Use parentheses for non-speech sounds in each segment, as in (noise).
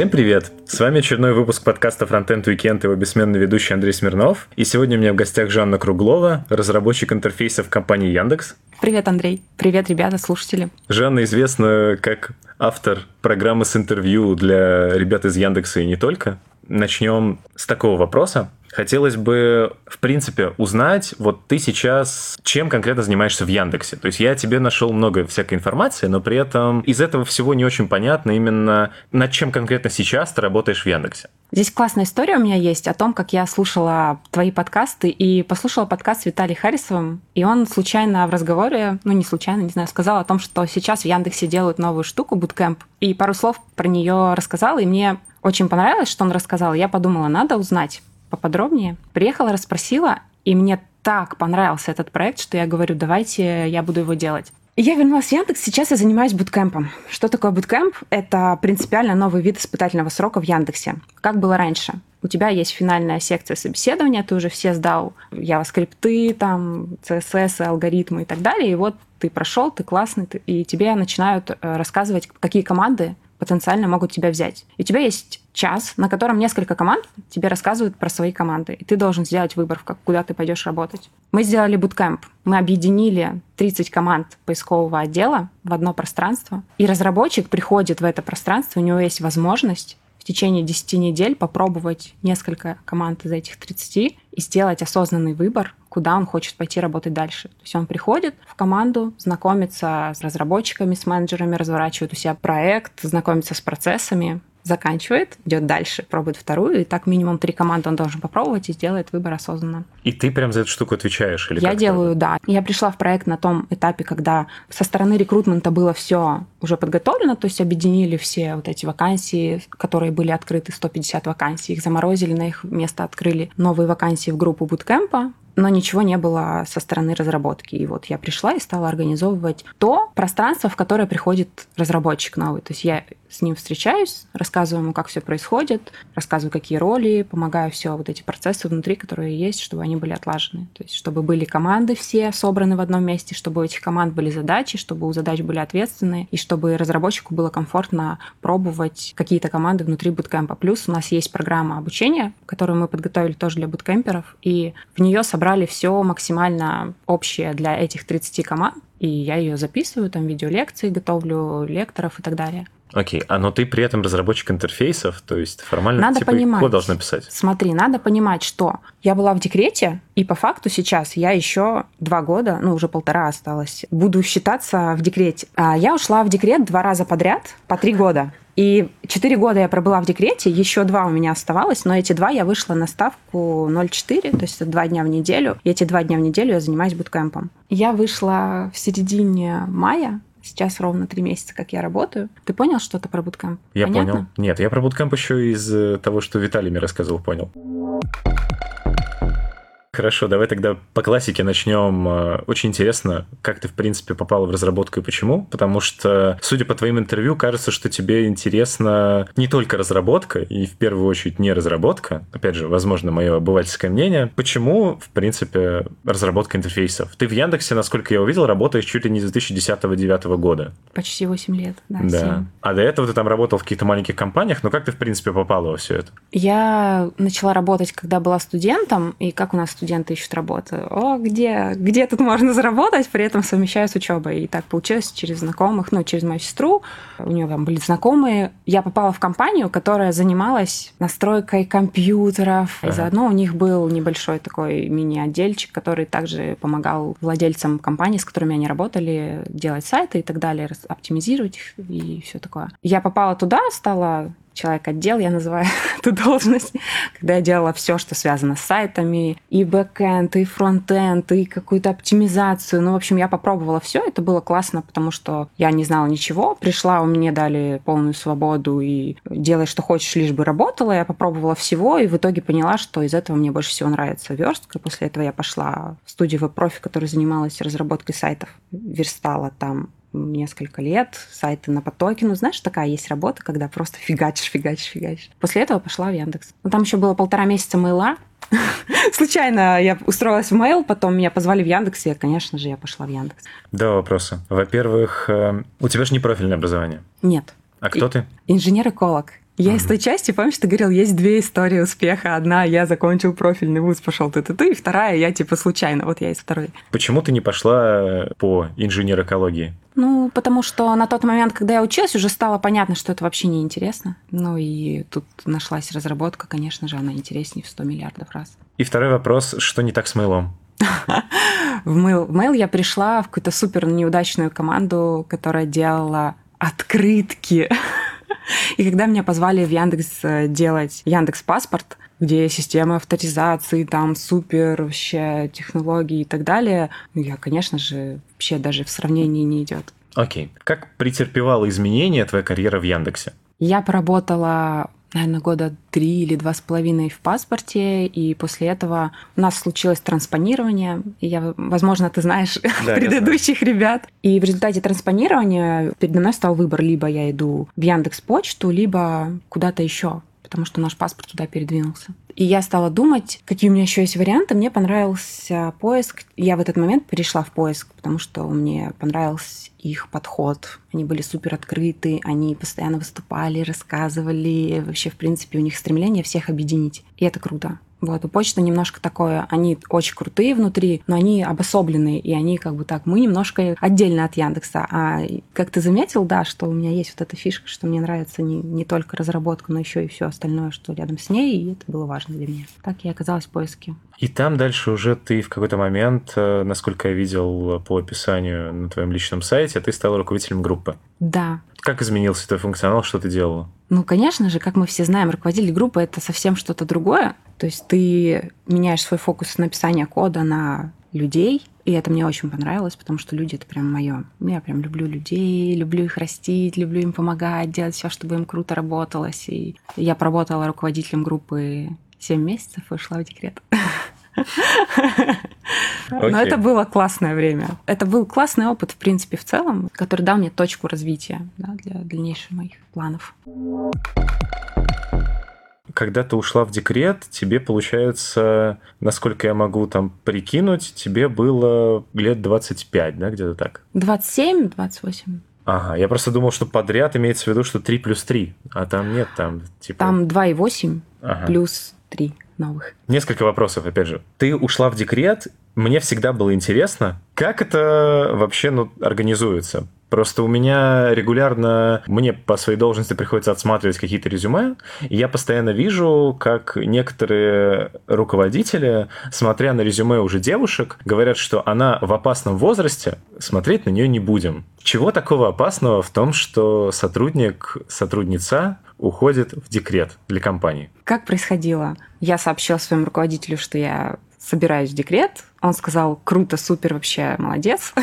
Всем привет! С вами очередной выпуск подкаста Frontend Weekend, его бессменный ведущий Андрей Смирнов. И сегодня у меня в гостях Жанна Круглова, разработчик интерфейсов компании Яндекс. Привет, Андрей. Привет, ребята, слушатели. Жанна известна как автор программы с интервью для ребят из Яндекса и не только. Начнем с такого вопроса. Хотелось бы, в принципе, узнать, вот ты сейчас чем конкретно занимаешься в Яндексе? То есть я тебе нашел много всякой информации, но при этом из этого всего не очень понятно именно, над чем конкретно сейчас ты работаешь в Яндексе. Здесь классная история у меня есть о том, как я слушала твои подкасты и послушала подкаст с Виталием Харрисовым, и он случайно в разговоре, ну не случайно, не знаю, сказал о том, что сейчас в Яндексе делают новую штуку, Bootcamp, и пару слов про нее рассказал, и мне очень понравилось, что он рассказал. Я подумала, надо узнать поподробнее. Приехала, расспросила, и мне так понравился этот проект, что я говорю, давайте я буду его делать. Я вернулась в Яндекс, сейчас я занимаюсь буткемпом. Что такое буткемп? Это принципиально новый вид испытательного срока в Яндексе. Как было раньше? У тебя есть финальная секция собеседования, ты уже все сдал JavaScript, там, CSS, алгоритмы и так далее, и вот ты прошел, ты классный, ты, и тебе начинают э, рассказывать, какие команды потенциально могут тебя взять. И у тебя есть час, на котором несколько команд тебе рассказывают про свои команды. И ты должен сделать выбор, как, куда ты пойдешь работать. Мы сделали буткемп. Мы объединили 30 команд поискового отдела в одно пространство. И разработчик приходит в это пространство, у него есть возможность в течение 10 недель попробовать несколько команд из этих 30 и сделать осознанный выбор, куда он хочет пойти работать дальше. То есть он приходит в команду, знакомится с разработчиками, с менеджерами, разворачивает у себя проект, знакомится с процессами, заканчивает, идет дальше, пробует вторую, и так минимум три команды он должен попробовать и сделает выбор осознанно. И ты прям за эту штуку отвечаешь? Или Я делаю, да. Я пришла в проект на том этапе, когда со стороны рекрутмента было все уже подготовлено, то есть объединили все вот эти вакансии, которые были открыты, 150 вакансий, их заморозили, на их место открыли новые вакансии в группу буткемпа, но ничего не было со стороны разработки. И вот я пришла и стала организовывать то пространство, в которое приходит разработчик новый. То есть я с ним встречаюсь, рассказываю ему, как все происходит, рассказываю, какие роли, помогаю все вот эти процессы внутри, которые есть, чтобы они были отлажены. То есть чтобы были команды все собраны в одном месте, чтобы у этих команд были задачи, чтобы у задач были ответственные, и чтобы разработчику было комфортно пробовать какие-то команды внутри буткемпа. Плюс у нас есть программа обучения, которую мы подготовили тоже для буткемперов, и в нее собрали все максимально общее для этих 30 команд, и я ее записываю, там видеолекции готовлю, лекторов и так далее. Окей, а но ты при этом разработчик интерфейсов, то есть формально надо типа понимать, код должна писать. Смотри, надо понимать, что я была в декрете, и по факту сейчас я еще два года, ну уже полтора осталось, буду считаться в декрете. А я ушла в декрет два раза подряд по три года. И четыре года я пробыла в декрете, еще два у меня оставалось, но эти два я вышла на ставку 0,4, то есть это два дня в неделю. И эти два дня в неделю я занимаюсь буткемпом. Я вышла в середине мая, Сейчас ровно три месяца, как я работаю. Ты понял что-то про буткэмп? Я Понятно? понял. Нет, я про буткэмп еще из э, того, что Виталий мне рассказывал, понял. Хорошо, давай тогда по классике начнем. Э, очень интересно, как ты, в принципе, попала в разработку и почему. Потому что, судя по твоим интервью, кажется, что тебе интересна не только разработка, и в первую очередь не разработка. Опять же, возможно, мое обывательское мнение. Почему, в принципе, разработка интерфейсов? Ты в Яндексе, насколько я увидел, работаешь чуть ли не с 2010-2009 года. Почти 8 лет, да. Да. 7. А до этого ты там работал в каких-то маленьких компаниях. Но как ты, в принципе, попала во все это? Я начала работать, когда была студентом, и как у нас студенты ищут работу. О, где, где тут можно заработать, при этом совмещаю с учебой. И так получилось через знакомых, ну, через мою сестру. У нее там были знакомые. Я попала в компанию, которая занималась настройкой компьютеров. И Ага. заодно у них был небольшой такой мини-отдельчик, который также помогал владельцам компаний, с которыми они работали, делать сайты и так далее, оптимизировать их и все такое. Я попала туда, стала человек-отдел, я называю (laughs) эту должность, когда я делала все, что связано с сайтами, и бэкэнд, и фронтенд, и какую-то оптимизацию. Ну, в общем, я попробовала все, это было классно, потому что я не знала ничего. Пришла, мне дали полную свободу и делай, что хочешь, лишь бы работала. Я попробовала всего, и в итоге поняла, что из этого мне больше всего нравится верстка. После этого я пошла в студию веб-профи, которая занималась разработкой сайтов, верстала там несколько лет, сайты на потоке. Ну, знаешь, такая есть работа, когда просто фигачишь, фигачишь, фигачишь. После этого пошла в Яндекс. Ну, там еще было полтора месяца мейла. (laughs) Случайно я устроилась в мейл, потом меня позвали в Яндекс, и, конечно же, я пошла в Яндекс. Два вопроса. Во-первых, э, у тебя же не профильное образование. Нет. А кто ты? Инженер-эколог. Я из той части, помнишь, ты говорил, есть две истории успеха. Одна, я закончил профильный вуз, пошел ты ты ты и вторая, я типа случайно. Вот я из второй. Почему ты не пошла по инженер экологии? Ну, потому что на тот момент, когда я училась, уже стало понятно, что это вообще не интересно. Ну и тут нашлась разработка, конечно же, она интереснее в 100 миллиардов раз. И второй вопрос, что не так с мейлом? В Mail я пришла в какую-то супер неудачную команду, которая делала открытки. И когда меня позвали в Яндекс э, делать Яндекс Паспорт, где система авторизации, там супер вообще технологии и так далее, ну, я, конечно же, вообще даже в сравнении не идет. Окей. Okay. Как претерпевала изменения твоя карьера в Яндексе? Я поработала наверное, года три или два с половиной в паспорте, и после этого у нас случилось транспонирование. И я, возможно, ты знаешь да, (laughs) предыдущих ребят. И в результате транспонирования передо мной стал выбор: либо я иду в Яндекс Почту, либо куда-то еще потому что наш паспорт туда передвинулся. И я стала думать, какие у меня еще есть варианты. Мне понравился поиск. Я в этот момент перешла в поиск, потому что мне понравился их подход. Они были супер открыты, они постоянно выступали, рассказывали. Вообще, в принципе, у них стремление всех объединить. И это круто. Вот, у почты немножко такое, они очень крутые внутри, но они обособленные, и они как бы так, мы немножко отдельно от Яндекса. А как ты заметил, да, что у меня есть вот эта фишка, что мне нравится не, не только разработка, но еще и все остальное, что рядом с ней, и это было важно для меня. Так я оказалась в поиске. И там дальше уже ты в какой-то момент, э, насколько я видел по описанию на твоем личном сайте, ты стала руководителем группы. Да. Как изменился твой функционал, что ты делала? Ну, конечно же, как мы все знаем, руководитель группы – это совсем что-то другое. То есть ты меняешь свой фокус с написания кода на людей, и это мне очень понравилось, потому что люди это прям мое. Я прям люблю людей, люблю их растить, люблю им помогать, делать все, чтобы им круто работалось. И я поработала руководителем группы 7 месяцев и ушла в декрет. (laughs) Okay. Но это было классное время. Это был классный опыт, в принципе, в целом, который дал мне точку развития да, для дальнейших моих планов. Когда ты ушла в декрет, тебе, получается, насколько я могу там прикинуть, тебе было лет 25, да, где-то так? 27, 28. Ага, я просто думал, что подряд имеется в виду, что 3 плюс 3, а там нет, там типа... Там 2,8 ага. плюс 3 новых. Несколько вопросов, опять же. Ты ушла в декрет, мне всегда было интересно, как это вообще ну, организуется. Просто у меня регулярно, мне по своей должности приходится отсматривать какие-то резюме, и я постоянно вижу, как некоторые руководители, смотря на резюме уже девушек, говорят, что она в опасном возрасте, смотреть на нее не будем. Чего такого опасного в том, что сотрудник, сотрудница уходит в декрет для компании? Как происходило? Я сообщила своему руководителю, что я собираюсь в декрет. Он сказал, круто, супер, вообще молодец. (laughs)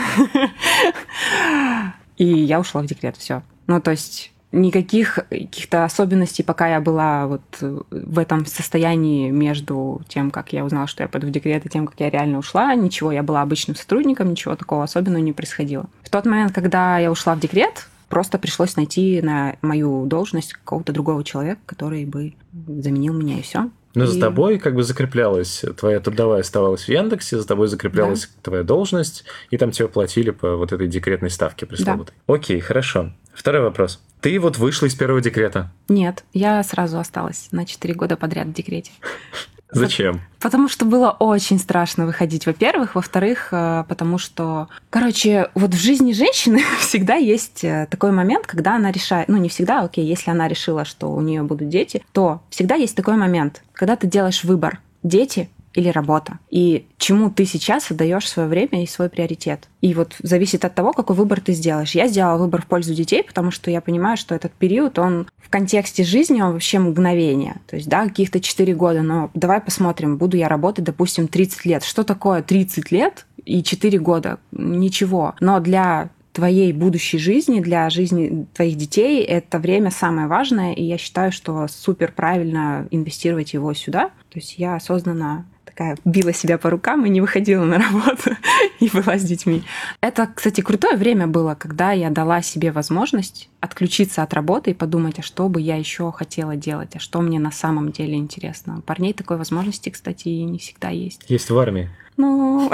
И я ушла в декрет, все. Ну, то есть никаких каких-то особенностей, пока я была вот в этом состоянии между тем, как я узнала, что я пойду в декрет, и тем, как я реально ушла, ничего, я была обычным сотрудником, ничего такого особенного не происходило. В тот момент, когда я ушла в декрет, просто пришлось найти на мою должность какого-то другого человека, который бы заменил меня, и все. Но и... за тобой как бы закреплялась, твоя трудовая оставалась в Яндексе, за тобой закреплялась да. твоя должность, и там тебе платили по вот этой декретной ставке пресловутой. Да. Окей, хорошо. Второй вопрос. Ты вот вышла из первого декрета? Нет, я сразу осталась на 4 года подряд в декрете. (laughs) Зачем? Потому что было очень страшно выходить, во-первых. Во-вторых, э, потому что, короче, вот в жизни женщины (laughs) всегда есть э, такой момент, когда она решает, ну не всегда, окей, если она решила, что у нее будут дети, то всегда есть такой момент, когда ты делаешь выбор. Дети или работа. И чему ты сейчас отдаешь свое время и свой приоритет. И вот зависит от того, какой выбор ты сделаешь. Я сделала выбор в пользу детей, потому что я понимаю, что этот период, он в контексте жизни, он вообще мгновение. То есть, да, каких-то 4 года, но давай посмотрим, буду я работать, допустим, 30 лет. Что такое 30 лет и 4 года? Ничего. Но для твоей будущей жизни, для жизни твоих детей, это время самое важное, и я считаю, что супер правильно инвестировать его сюда. То есть я осознанно такая била себя по рукам и не выходила на работу (laughs) и была с детьми. Это, кстати, крутое время было, когда я дала себе возможность отключиться от работы и подумать, а что бы я еще хотела делать, а что мне на самом деле интересно. У парней такой возможности, кстати, не всегда есть. Есть в армии. Ну,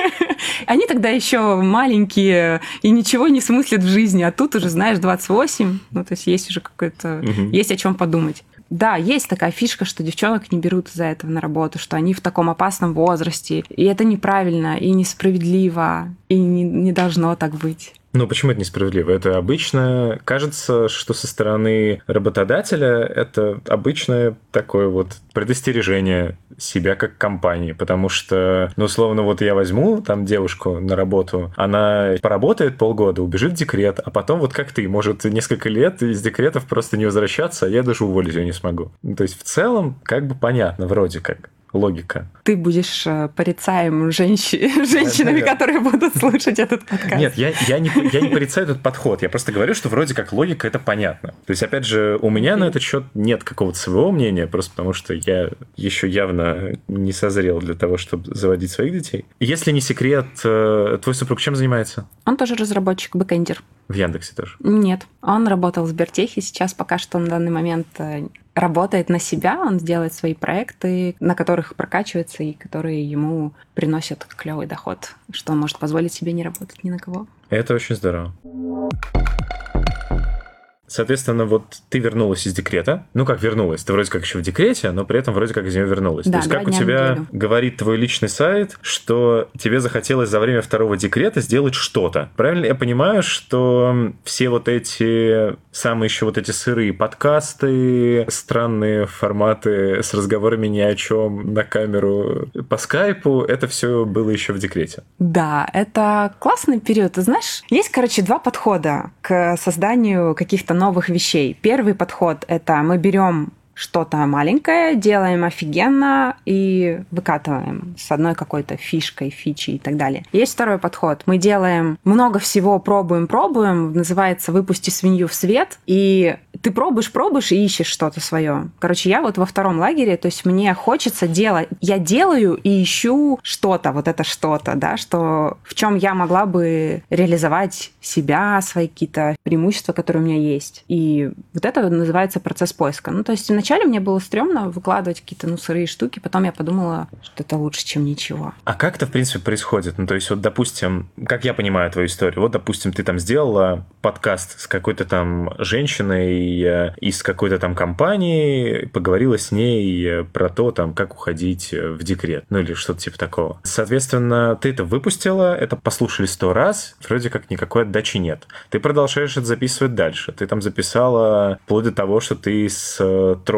(laughs) Они тогда еще маленькие и ничего не смыслят в жизни, а тут уже, знаешь, 28, ну, то есть есть уже какой-то, угу. есть о чем подумать. Да, есть такая фишка, что девчонок не берут из-за этого на работу, что они в таком опасном возрасте. И это неправильно, и несправедливо, и не, не должно так быть. Ну, почему это несправедливо? Это обычно, кажется, что со стороны работодателя это обычное такое вот предостережение себя как компании, потому что, ну, условно, вот я возьму там девушку на работу, она поработает полгода, убежит в декрет, а потом вот как ты, может несколько лет из декретов просто не возвращаться, а я даже уволить ее не смогу. Ну, то есть в целом как бы понятно, вроде как логика. Ты будешь э, порицаем женщи... (laughs) женщинами, которые будут (laughs) слушать этот подкаст. Нет, я, я, не, я не порицаю этот подход. Я просто говорю, что вроде как логика это понятно. То есть, опять же, у меня на этот счет нет какого-то своего мнения, просто потому что я еще явно не созрел для того, чтобы заводить своих детей. Если не секрет, э, твой супруг чем занимается? Он тоже разработчик, бэкэндер. В Яндексе тоже? Нет. Он работал в Сбертехе, сейчас пока что на данный момент э, работает на себя, он делает свои проекты, на которых прокачивается и которые ему приносят клевый доход, что он может позволить себе не работать ни на кого. Это очень здорово. Соответственно, вот ты вернулась из декрета. Ну, как вернулась? Ты вроде как еще в декрете, но при этом вроде как из него вернулась. Да, То есть, как у тебя говорит твой личный сайт, что тебе захотелось за время второго декрета сделать что-то. Правильно я понимаю, что все вот эти самые еще вот эти сырые подкасты, странные форматы с разговорами ни о чем на камеру по скайпу, это все было еще в декрете? Да, это классный период. Ты знаешь, есть, короче, два подхода к созданию каких-то новых вещей. Первый подход — это мы берем что-то маленькое, делаем офигенно и выкатываем с одной какой-то фишкой, фичей и так далее. Есть второй подход. Мы делаем много всего, пробуем, пробуем, называется «выпусти свинью в свет», и ты пробуешь, пробуешь и ищешь что-то свое. Короче, я вот во втором лагере, то есть мне хочется делать, я делаю и ищу что-то, вот это что-то, да, что в чем я могла бы реализовать себя, свои какие-то преимущества, которые у меня есть. И вот это называется процесс поиска. Ну, то есть вначале мне было стрёмно выкладывать какие-то, ну, сырые штуки, потом я подумала, что это лучше, чем ничего. А как это, в принципе, происходит? Ну, то есть, вот, допустим, как я понимаю твою историю, вот, допустим, ты там сделала подкаст с какой-то там женщиной э, из какой-то там компании, поговорила с ней э, про то, там, как уходить в декрет, ну, или что-то типа такого. Соответственно, ты это выпустила, это послушали сто раз, вроде как никакой отдачи нет. Ты продолжаешь это записывать дальше. Ты там записала вплоть до того, что ты с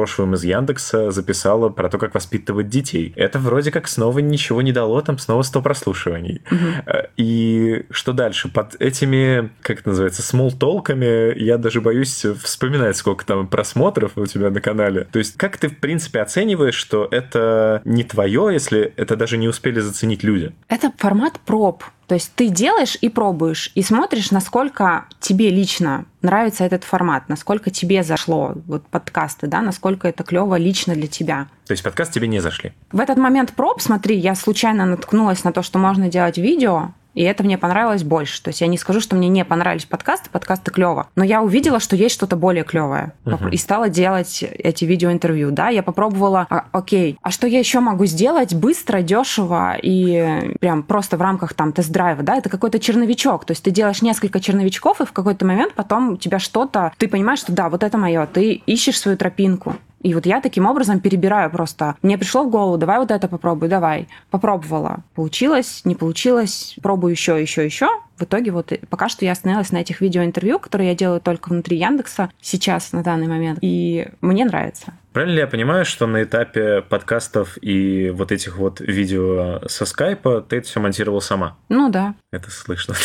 э, Трошевым из Яндекса записала про то, как воспитывать детей. Это вроде как снова ничего не дало, там снова 100 прослушиваний. Угу. И что дальше? Под этими, как это называется, смолтолками я даже боюсь вспоминать, сколько там просмотров у тебя на канале. То есть как ты, в принципе, оцениваешь, что это не твое, если это даже не успели заценить люди? Это формат проб. То есть ты делаешь и пробуешь, и смотришь, насколько тебе лично нравится этот формат, насколько тебе зашло вот подкасты, да, насколько это клево лично для тебя. То есть подкаст тебе не зашли? В этот момент проб, смотри, я случайно наткнулась на то, что можно делать видео, и это мне понравилось больше. То есть я не скажу, что мне не понравились подкасты, подкасты клево, но я увидела, что есть что-то более клевое uh-huh. и стала делать эти видеоинтервью. Да, я попробовала, а, окей, а что я еще могу сделать быстро, дешево и прям просто в рамках там тест-драйва, да, это какой-то черновичок. То есть ты делаешь несколько черновичков, и в какой-то момент потом у тебя что-то, ты понимаешь, что да, вот это мое, ты ищешь свою тропинку. И вот я таким образом перебираю просто. Мне пришло в голову, давай вот это попробуй, давай. Попробовала. Получилось, не получилось, пробую еще, еще, еще в итоге вот пока что я остановилась на этих видеоинтервью, которые я делаю только внутри Яндекса сейчас, на данный момент, и мне нравится. Правильно ли я понимаю, что на этапе подкастов и вот этих вот видео со скайпа ты это все монтировал сама? Ну да. Это слышно. (laughs)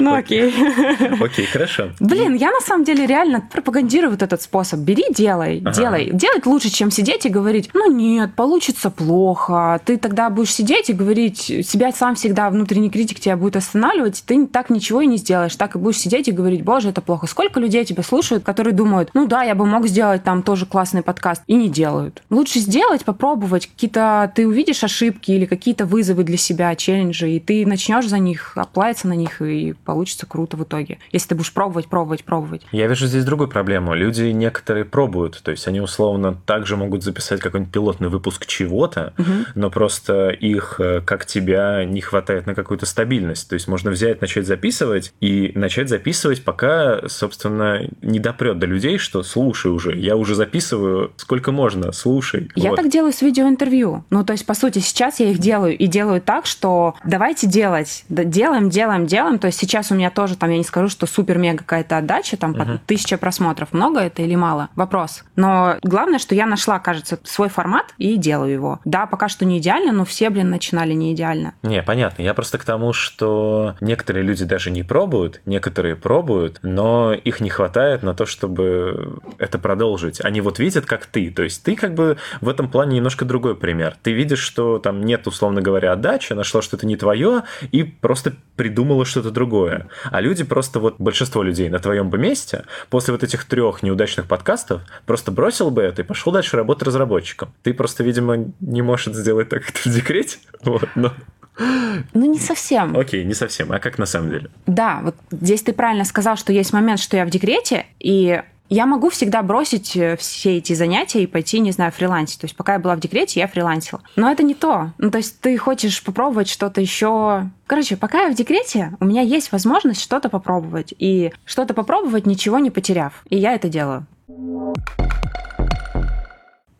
Ну окей. (laughs) Окей, хорошо. Блин, я на самом деле реально пропагандирую вот этот способ. Бери, делай, делай. Делать лучше, чем сидеть и говорить, ну нет, получится плохо. Ты тогда будешь сидеть и говорить, себя сам всегда внутренний критик тебя будет останавливать, останавливать, ты так ничего и не сделаешь. Так и будешь сидеть и говорить, боже, это плохо. Сколько людей тебя слушают, которые думают, ну да, я бы мог сделать там тоже классный подкаст, и не делают. Лучше сделать, попробовать, какие-то ты увидишь ошибки или какие-то вызовы для себя, челленджи, и ты начнешь за них, оплавиться на них, и получится круто в итоге. Если ты будешь пробовать, пробовать, пробовать. Я вижу здесь другую проблему. Люди некоторые пробуют, то есть они условно также могут записать какой-нибудь пилотный выпуск чего-то, угу. но просто их, э, как тебя, не хватает на какую-то стабильность. То есть можно взять, начать записывать и начать записывать, пока, собственно, не допрет до людей, что слушай уже, я уже записываю сколько можно, слушай. Я вот. так делаю с видеоинтервью. Ну, то есть, по сути, сейчас я их делаю и делаю так, что давайте делать, да, делаем, делаем, делаем. То есть сейчас у меня тоже там, я не скажу, что супер-мега какая-то отдача, там, uh-huh. тысяча просмотров. Много это или мало? Вопрос. Но главное, что я нашла, кажется, свой формат и делаю его. Да, пока что не идеально, но все, блин, начинали не идеально. Не, понятно. Я просто к тому, что некоторые люди даже не пробуют, некоторые пробуют, но их не хватает на то, чтобы это продолжить. Они вот видят, как ты. То есть ты как бы в этом плане немножко другой пример. Ты видишь, что там нет, условно говоря, отдачи, нашла что-то не твое и просто придумала что-то другое. А люди просто вот большинство людей на твоем бы месте после вот этих трех неудачных подкастов просто бросил бы это и пошел дальше работать разработчиком. Ты просто, видимо, не можешь это сделать так, (laughs) как ты в декрете. Вот, но... Ну, не совсем. Окей, не совсем. А как на самом деле? Да, вот здесь ты правильно сказал, что есть момент, что я в декрете, и я могу всегда бросить э, все эти занятия и пойти, не знаю, фрилансить. То есть пока я была в декрете, я фрилансила. Но это не то. Ну, то есть ты хочешь попробовать что-то еще. Короче, пока я в декрете, у меня есть возможность что-то попробовать. И что-то попробовать, ничего не потеряв. И я это делаю.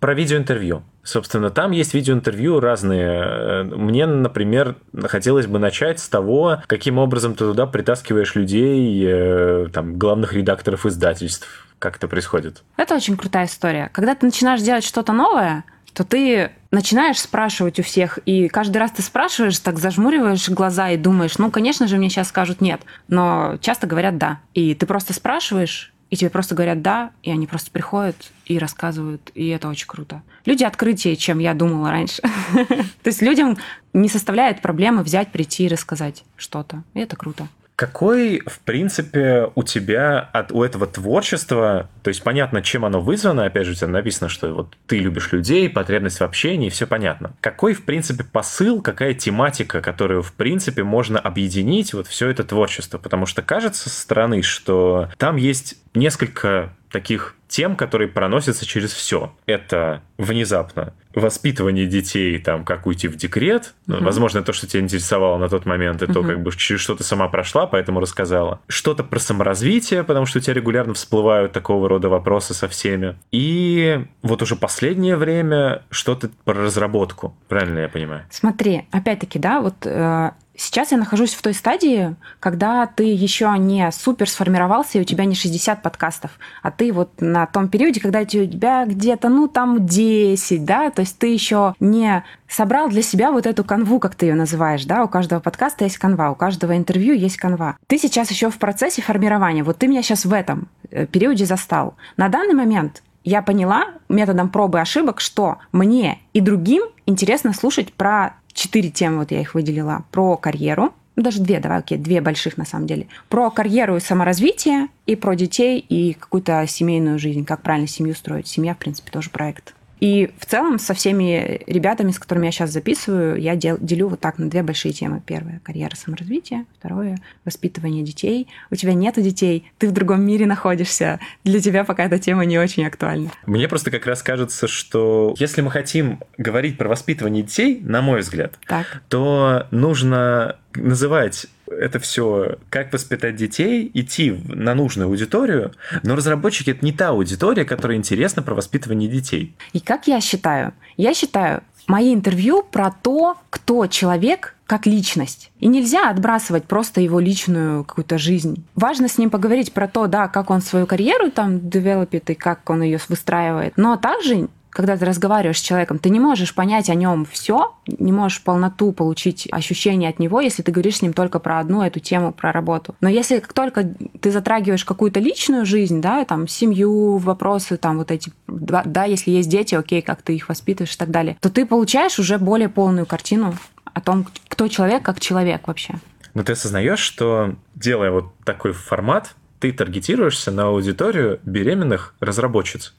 Про видеоинтервью. Собственно, там есть видеоинтервью разные. Мне, например, хотелось бы начать с того, каким образом ты туда притаскиваешь людей, э, там, главных редакторов издательств, как это происходит? Это очень крутая история. Когда ты начинаешь делать что-то новое, то ты начинаешь спрашивать у всех, и каждый раз ты спрашиваешь, так зажмуриваешь глаза и думаешь, ну, конечно же, мне сейчас скажут нет, но часто говорят да. И ты просто спрашиваешь, и тебе просто говорят «да», и они просто приходят и рассказывают, и это очень круто. Люди открытие, чем я думала раньше. (laughs) То есть людям не составляет проблемы взять, прийти и рассказать что-то, и это круто. Какой, в принципе, у тебя от у этого творчества, то есть понятно, чем оно вызвано, опять же, у тебя написано, что вот ты любишь людей, потребность в общении, все понятно. Какой, в принципе, посыл, какая тематика, которую, в принципе, можно объединить вот все это творчество? Потому что кажется со стороны, что там есть несколько таких тем, которые проносятся через все. Это внезапно воспитывание детей, там, как уйти в декрет. Mm-hmm. Возможно, то, что тебя интересовало на тот момент, и mm-hmm. то, как бы, через что ты сама прошла, поэтому рассказала. Что-то про саморазвитие, потому что у тебя регулярно всплывают такого рода вопросы со всеми. И вот уже последнее время что-то про разработку. Правильно я понимаю? Смотри, опять-таки, да, вот э, Сейчас я нахожусь в той стадии, когда ты еще не супер сформировался, и у тебя не 60 подкастов, а ты вот на том периоде, когда у тебя где-то, ну, там 10, да, то есть ты еще не собрал для себя вот эту канву, как ты ее называешь, да, у каждого подкаста есть канва, у каждого интервью есть канва. Ты сейчас еще в процессе формирования, вот ты меня сейчас в этом э, периоде застал. На данный момент я поняла методом пробы и ошибок, что мне и другим интересно слушать про четыре темы, вот я их выделила, про карьеру, ну, даже две, давай, окей, две больших на самом деле. Про карьеру и саморазвитие, и про детей, и какую-то семейную жизнь, как правильно семью строить. Семья, в принципе, тоже проект. И в целом со всеми ребятами, с которыми я сейчас записываю, я дел, делю вот так на две большие темы. Первое – карьера саморазвития. Второе – воспитывание детей. У тебя нет детей, ты в другом мире находишься. Для тебя пока эта тема не очень актуальна. Мне просто как раз кажется, что если мы хотим говорить про воспитывание детей, на мой взгляд, так. то нужно называть это все, как воспитать детей, идти на нужную аудиторию, но разработчики это не та аудитория, которая интересна про воспитывание детей. И как я считаю? Я считаю, мои интервью про то, кто человек как личность. И нельзя отбрасывать просто его личную какую-то жизнь. Важно с ним поговорить про то, да, как он свою карьеру там девелопит и как он ее выстраивает. Но также когда ты разговариваешь с человеком, ты не можешь понять о нем все, не можешь полноту получить ощущение от него, если ты говоришь с ним только про одну эту тему, про работу. Но если как только ты затрагиваешь какую-то личную жизнь, да, там, семью, вопросы, там, вот эти, да, да, если есть дети, окей, как ты их воспитываешь и так далее, то ты получаешь уже более полную картину о том, кто человек как человек вообще. Но ты осознаешь, что делая вот такой формат, ты таргетируешься на аудиторию беременных разработчиц.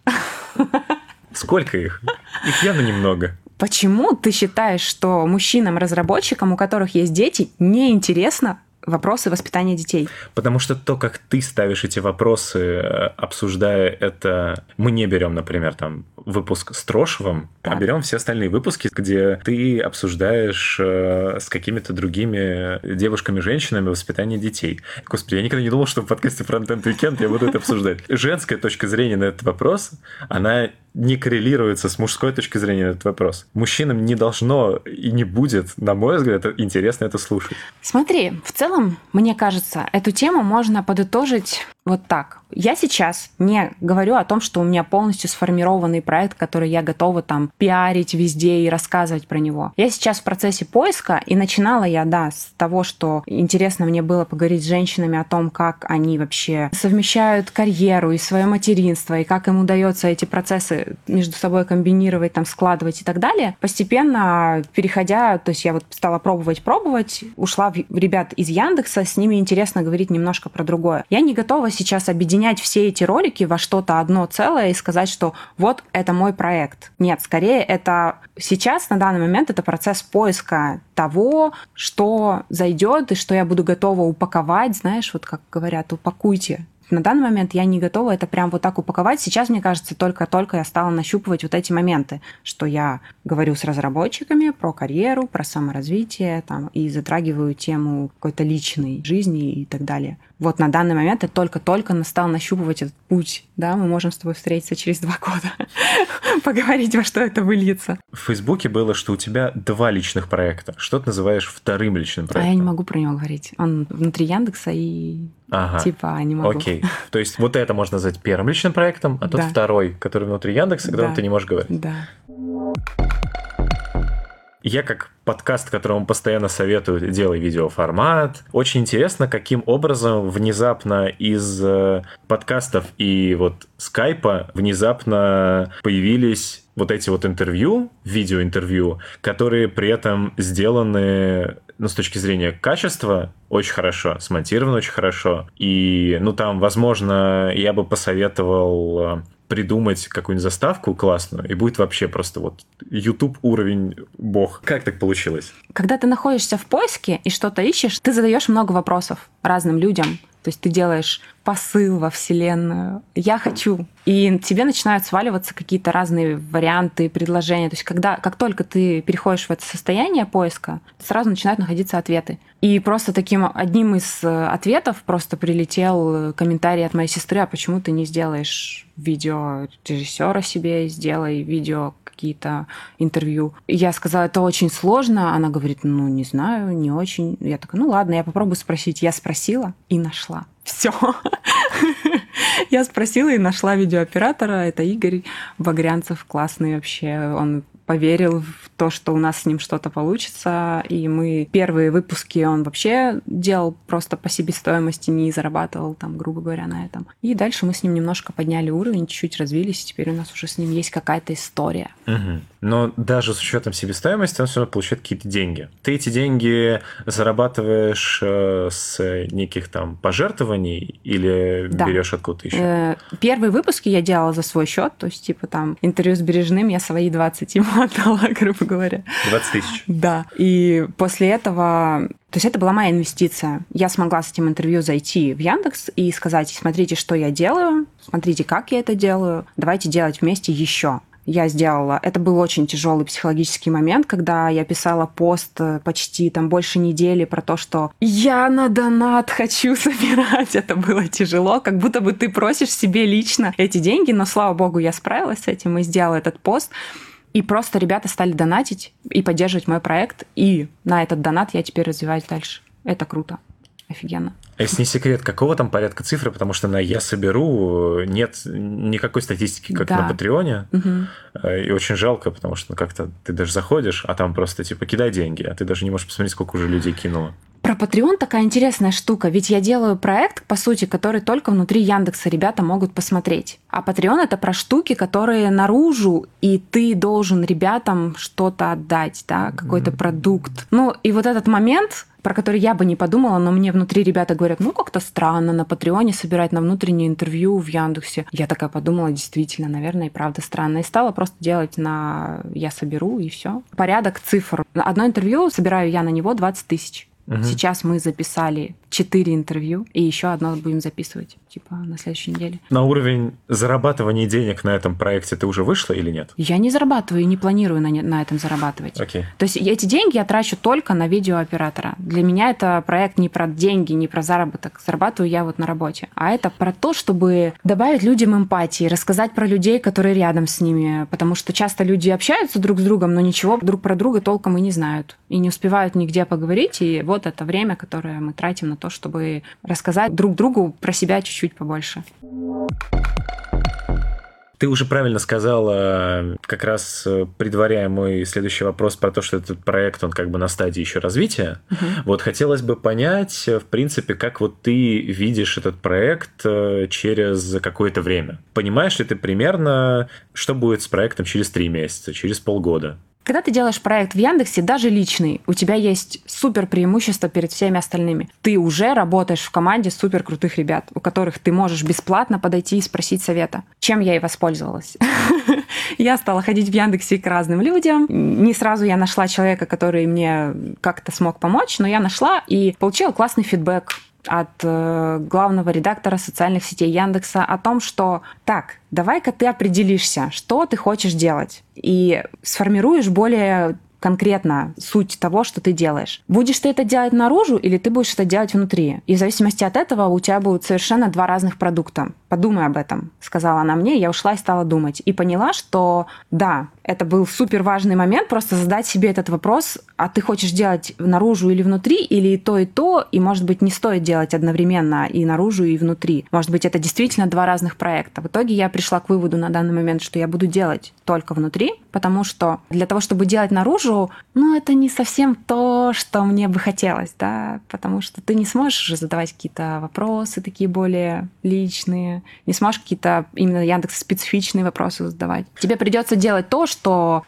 (laughs) Сколько их? Их явно немного. Почему ты считаешь, что мужчинам-разработчикам, у которых есть дети, неинтересно вопросы воспитания детей. Потому что то, как ты ставишь эти вопросы, э, обсуждая это, мы не берем, например, там выпуск с Трошевым, так. а берем все остальные выпуски, где ты обсуждаешь э, с какими-то другими девушками, женщинами воспитание детей. Господи, я никогда не думал, что в подкасте Frontend Weekend я буду это обсуждать. (laughs) Женская точка зрения на этот вопрос, она не коррелируется с мужской точки зрения на этот вопрос. Мужчинам не должно и не будет, на мой взгляд, интересно это слушать. Смотри, в целом, мне кажется, эту тему можно подытожить вот так. Я сейчас не говорю о том, что у меня полностью сформированный проект, который я готова там пиарить везде и рассказывать про него. Я сейчас в процессе поиска, и начинала я, да, с того, что интересно мне было поговорить с женщинами о том, как они вообще совмещают карьеру и свое материнство, и как им удается эти процессы между собой комбинировать, там, складывать и так далее. Постепенно переходя, то есть я вот стала пробовать, пробовать, ушла в ребят из Яндекса, с ними интересно говорить немножко про другое. Я не готова сейчас объединять все эти ролики во что-то одно целое и сказать, что вот это мой проект. Нет, скорее это сейчас, на данный момент, это процесс поиска того, что зайдет и что я буду готова упаковать, знаешь, вот как говорят, упакуйте на данный момент я не готова это прям вот так упаковать. Сейчас, мне кажется, только-только я стала нащупывать вот эти моменты, что я говорю с разработчиками про карьеру, про саморазвитие там, и затрагиваю тему какой-то личной жизни и так далее. Вот на данный момент я только-только настал нащупывать этот путь. Да, мы можем с тобой встретиться через два года, (laughs) поговорить, во что это выльется. В Фейсбуке было, что у тебя два личных проекта. Что ты называешь вторым личным проектом? А я не могу про него говорить. Он внутри Яндекса и Ага. Типа, не могу. Окей. То есть вот это можно назвать первым личным проектом, а тот да. второй, который внутри Яндекса, когда да. ты не можешь говорить. Да. Я как подкаст, которому постоянно советуют, делай видеоформат. Очень интересно, каким образом внезапно из э, подкастов и вот скайпа внезапно появились вот эти вот интервью, видеоинтервью, которые при этом сделаны ну, с точки зрения качества, очень хорошо, смонтировано очень хорошо. И, ну, там, возможно, я бы посоветовал э, придумать какую-нибудь заставку классную, и будет вообще просто вот YouTube уровень бог. Как так получилось? Когда ты находишься в поиске и что-то ищешь, ты задаешь много вопросов разным людям. То есть ты делаешь посыл во Вселенную. Я хочу. И тебе начинают сваливаться какие-то разные варианты, предложения. То есть когда, как только ты переходишь в это состояние поиска, сразу начинают находиться ответы. И просто таким одним из э, ответов просто прилетел комментарий от моей сестры, а почему ты не сделаешь видео режиссера себе, сделай видео какие-то интервью. Я сказала, это очень сложно. Она говорит, ну, не знаю, не очень. Я такая, ну ладно, я попробую спросить. Я спросила и нашла. Все. (laughs) Я спросила и нашла видеооператора. Это Игорь Багрянцев, классный вообще. Он поверил в то, что у нас с ним что-то получится. И мы первые выпуски он вообще делал просто по себестоимости, не зарабатывал там, грубо говоря, на этом. И дальше мы с ним немножко подняли уровень, чуть-чуть развились, и теперь у нас уже с ним есть какая-то история. Угу. Но даже с учетом себестоимости он все равно получает какие-то деньги. Ты эти деньги зарабатываешь э, с неких там пожертвований или да. берешь откуда-то еще? Э, первые выпуски я делала за свой счет, то есть типа там интервью с Бережным я свои 20 ему (laughs) отдала, грубо говоря. 20 тысяч? Да. И после этого то есть это была моя инвестиция. Я смогла с этим интервью зайти в Яндекс и сказать, смотрите, что я делаю, смотрите, как я это делаю, давайте делать вместе еще я сделала. Это был очень тяжелый психологический момент, когда я писала пост э, почти там больше недели про то, что я на донат хочу (laughs) собирать. Это было тяжело, как будто бы ты просишь себе лично эти деньги, но слава богу, я справилась с этим и сделала этот пост. И просто ребята стали донатить и поддерживать мой проект. И на этот донат я теперь развиваюсь дальше. Это круто. Офигенно. А если не секрет, какого там порядка цифры? Потому что на «Я соберу» нет никакой статистики, как да. на Патреоне. Угу. И очень жалко, потому что ну, как-то ты даже заходишь, а там просто типа кидай деньги, а ты даже не можешь посмотреть, сколько уже людей кинуло. Про Patreon такая интересная штука, ведь я делаю проект, по сути, который только внутри Яндекса ребята могут посмотреть. А Patreon это про штуки, которые наружу, и ты должен ребятам что-то отдать, да, какой-то mm-hmm. продукт. Ну, и вот этот момент, про который я бы не подумала, но мне внутри ребята говорят, ну, как-то странно на Патреоне собирать на внутреннее интервью в Яндексе. Я такая подумала, действительно, наверное, и правда странно. И стала просто делать на «я соберу» и все. Порядок цифр. Одно интервью собираю я на него 20 тысяч. Угу. Сейчас мы записали четыре интервью, и еще одно будем записывать, типа, на следующей неделе. На уровень зарабатывания денег на этом проекте ты уже вышла или нет? Я не зарабатываю и не планирую на, на этом зарабатывать. Окей. То есть эти деньги я трачу только на видеооператора. Для меня это проект не про деньги, не про заработок. Зарабатываю я вот на работе. А это про то, чтобы добавить людям эмпатии, рассказать про людей, которые рядом с ними. Потому что часто люди общаются друг с другом, но ничего друг про друга толком и не знают. И не успевают нигде поговорить. И вот это время, которое мы тратим на то, чтобы рассказать друг другу про себя чуть-чуть побольше. Ты уже правильно сказала, как раз э, предваряя мой следующий вопрос про то, что этот проект, он как бы на стадии еще развития. Uh-huh. Вот хотелось бы понять, в принципе, как вот ты видишь этот проект э, через какое-то время. Понимаешь ли ты примерно, что будет с проектом через три месяца, через полгода? Когда ты делаешь проект в Яндексе, даже личный, у тебя есть супер преимущество перед всеми остальными. Ты уже работаешь в команде супер крутых ребят, у которых ты можешь бесплатно подойти и спросить совета. Чем я и воспользовалась. (laughs) Я стала ходить в Яндексе к разным людям. Не сразу я нашла человека, который мне как-то смог помочь, но я нашла и получила классный фидбэк от э, главного редактора социальных сетей Яндекса о том, что так, давай-ка ты определишься, что ты хочешь делать, и сформируешь более конкретно суть того, что ты делаешь. Будешь ты это делать наружу или ты будешь это делать внутри? И в зависимости от этого у тебя будут совершенно два разных продукта. Подумай об этом, сказала она мне, я ушла и стала думать. И поняла, что да, это был супер важный момент, просто задать себе этот вопрос, а ты хочешь делать наружу или внутри, или и то, и то, и, может быть, не стоит делать одновременно и наружу, и внутри. Может быть, это действительно два разных проекта. В итоге я пришла к выводу на данный момент, что я буду делать только внутри, потому что для того, чтобы делать наружу, ну, это не совсем то, что мне бы хотелось, да, потому что ты не сможешь задавать какие-то вопросы такие более личные, не сможешь какие-то именно Яндекс специфичные вопросы задавать. Тебе придется делать то, что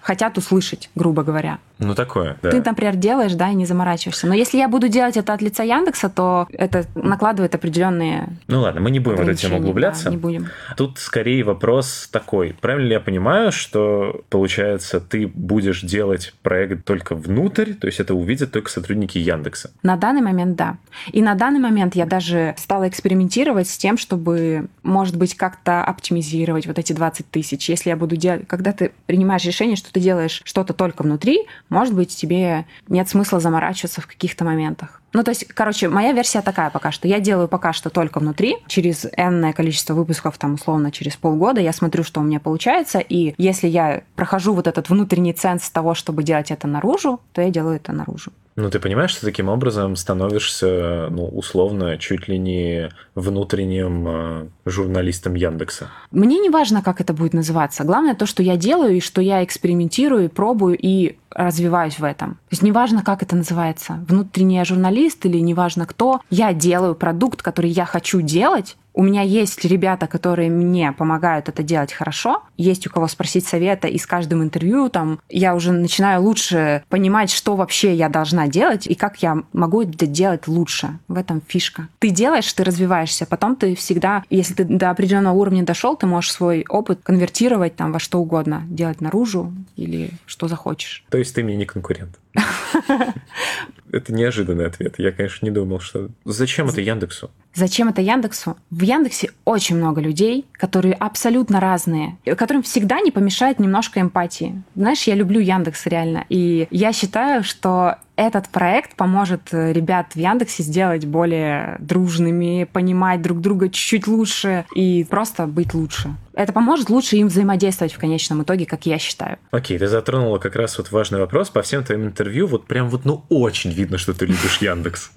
хотят услышать, грубо говоря. Ну, такое, да. Ты, например, делаешь, да, и не заморачиваешься. Но если я буду делать это от лица Яндекса, то это накладывает определенные Ну ладно, мы не будем в эту тему углубляться. Да, не будем. Тут скорее вопрос такой. Правильно ли я понимаю, что, получается, ты будешь делать проект только внутрь, то есть это увидят только сотрудники Яндекса? На данный момент, да. И на данный момент я даже стала экспериментировать с тем, чтобы, может быть, как-то оптимизировать вот эти 20 тысяч. Если я буду делать... Когда ты принимаешь решение, что ты делаешь что-то только внутри, может быть, тебе нет смысла заморачиваться в каких-то моментах. Ну, то есть, короче, моя версия такая пока что. Я делаю пока что только внутри. Через энное количество выпусков, там, условно, через полгода я смотрю, что у меня получается. И если я прохожу вот этот внутренний ценз того, чтобы делать это наружу, то я делаю это наружу. Ну, ты понимаешь, что таким образом становишься, ну, условно, чуть ли не внутренним э, журналистом Яндекса? Мне не важно, как это будет называться. Главное то, что я делаю, и что я экспериментирую, пробую и развиваюсь в этом. То есть неважно, как это называется, внутренний журналист или неважно кто, я делаю продукт, который я хочу делать, у меня есть ребята, которые мне помогают это делать хорошо, есть у кого спросить совета, и с каждым интервью там я уже начинаю лучше понимать, что вообще я должна делать и как я могу это делать лучше. В этом фишка. Ты делаешь, ты развиваешься, потом ты всегда, если ты до определенного уровня дошел, ты можешь свой опыт конвертировать там во что угодно, делать наружу или что захочешь. То есть ты мне не конкурент? (laughs) Это неожиданный ответ. Я, конечно, не думал, что... Зачем это Яндексу? Зачем это Яндексу? В Яндексе очень много людей, которые абсолютно разные, которым всегда не помешает немножко эмпатии. Знаешь, я люблю Яндекс реально, и я считаю, что этот проект поможет э, ребят в Яндексе сделать более дружными, понимать друг друга чуть-чуть лучше и просто быть лучше. Это поможет лучше им взаимодействовать в конечном итоге, как я считаю. Окей, ты затронула как раз вот важный вопрос. По всем твоим интервью вот прям вот, ну, очень видно, что ты любишь Яндекс.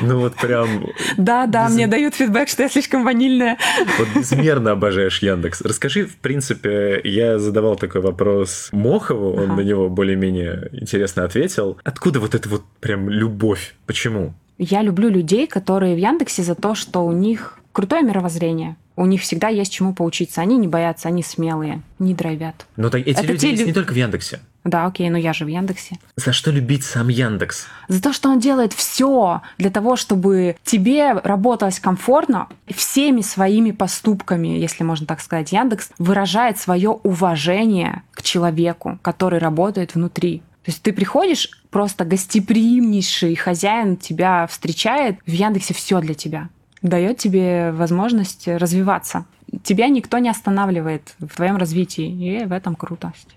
Ну вот прям... Да, да, мне дают фидбэк, что я слишком ванильная. Вот безмерно обожаешь Яндекс. Расскажи, в принципе, я задавал такой вопрос Мохову, он на него более-менее интересно ответил. Откуда вот эта вот прям любовь? Почему? Я люблю людей, которые в Яндексе за то, что у них крутое мировоззрение. У них всегда есть чему поучиться. Они не боятся, они смелые, не драйвят. Но ну, так эти Это люди те... есть не только в Яндексе. Да, окей, но я же в Яндексе. За что любить сам Яндекс? За то, что он делает все для того, чтобы тебе работалось комфортно. Всеми своими поступками, если можно так сказать, Яндекс выражает свое уважение к человеку, который работает внутри. То есть ты приходишь, просто гостеприимнейший хозяин тебя встречает, в Яндексе все для тебя. Дает тебе возможность развиваться. Тебя никто не останавливает в твоем развитии, и в этом крутость.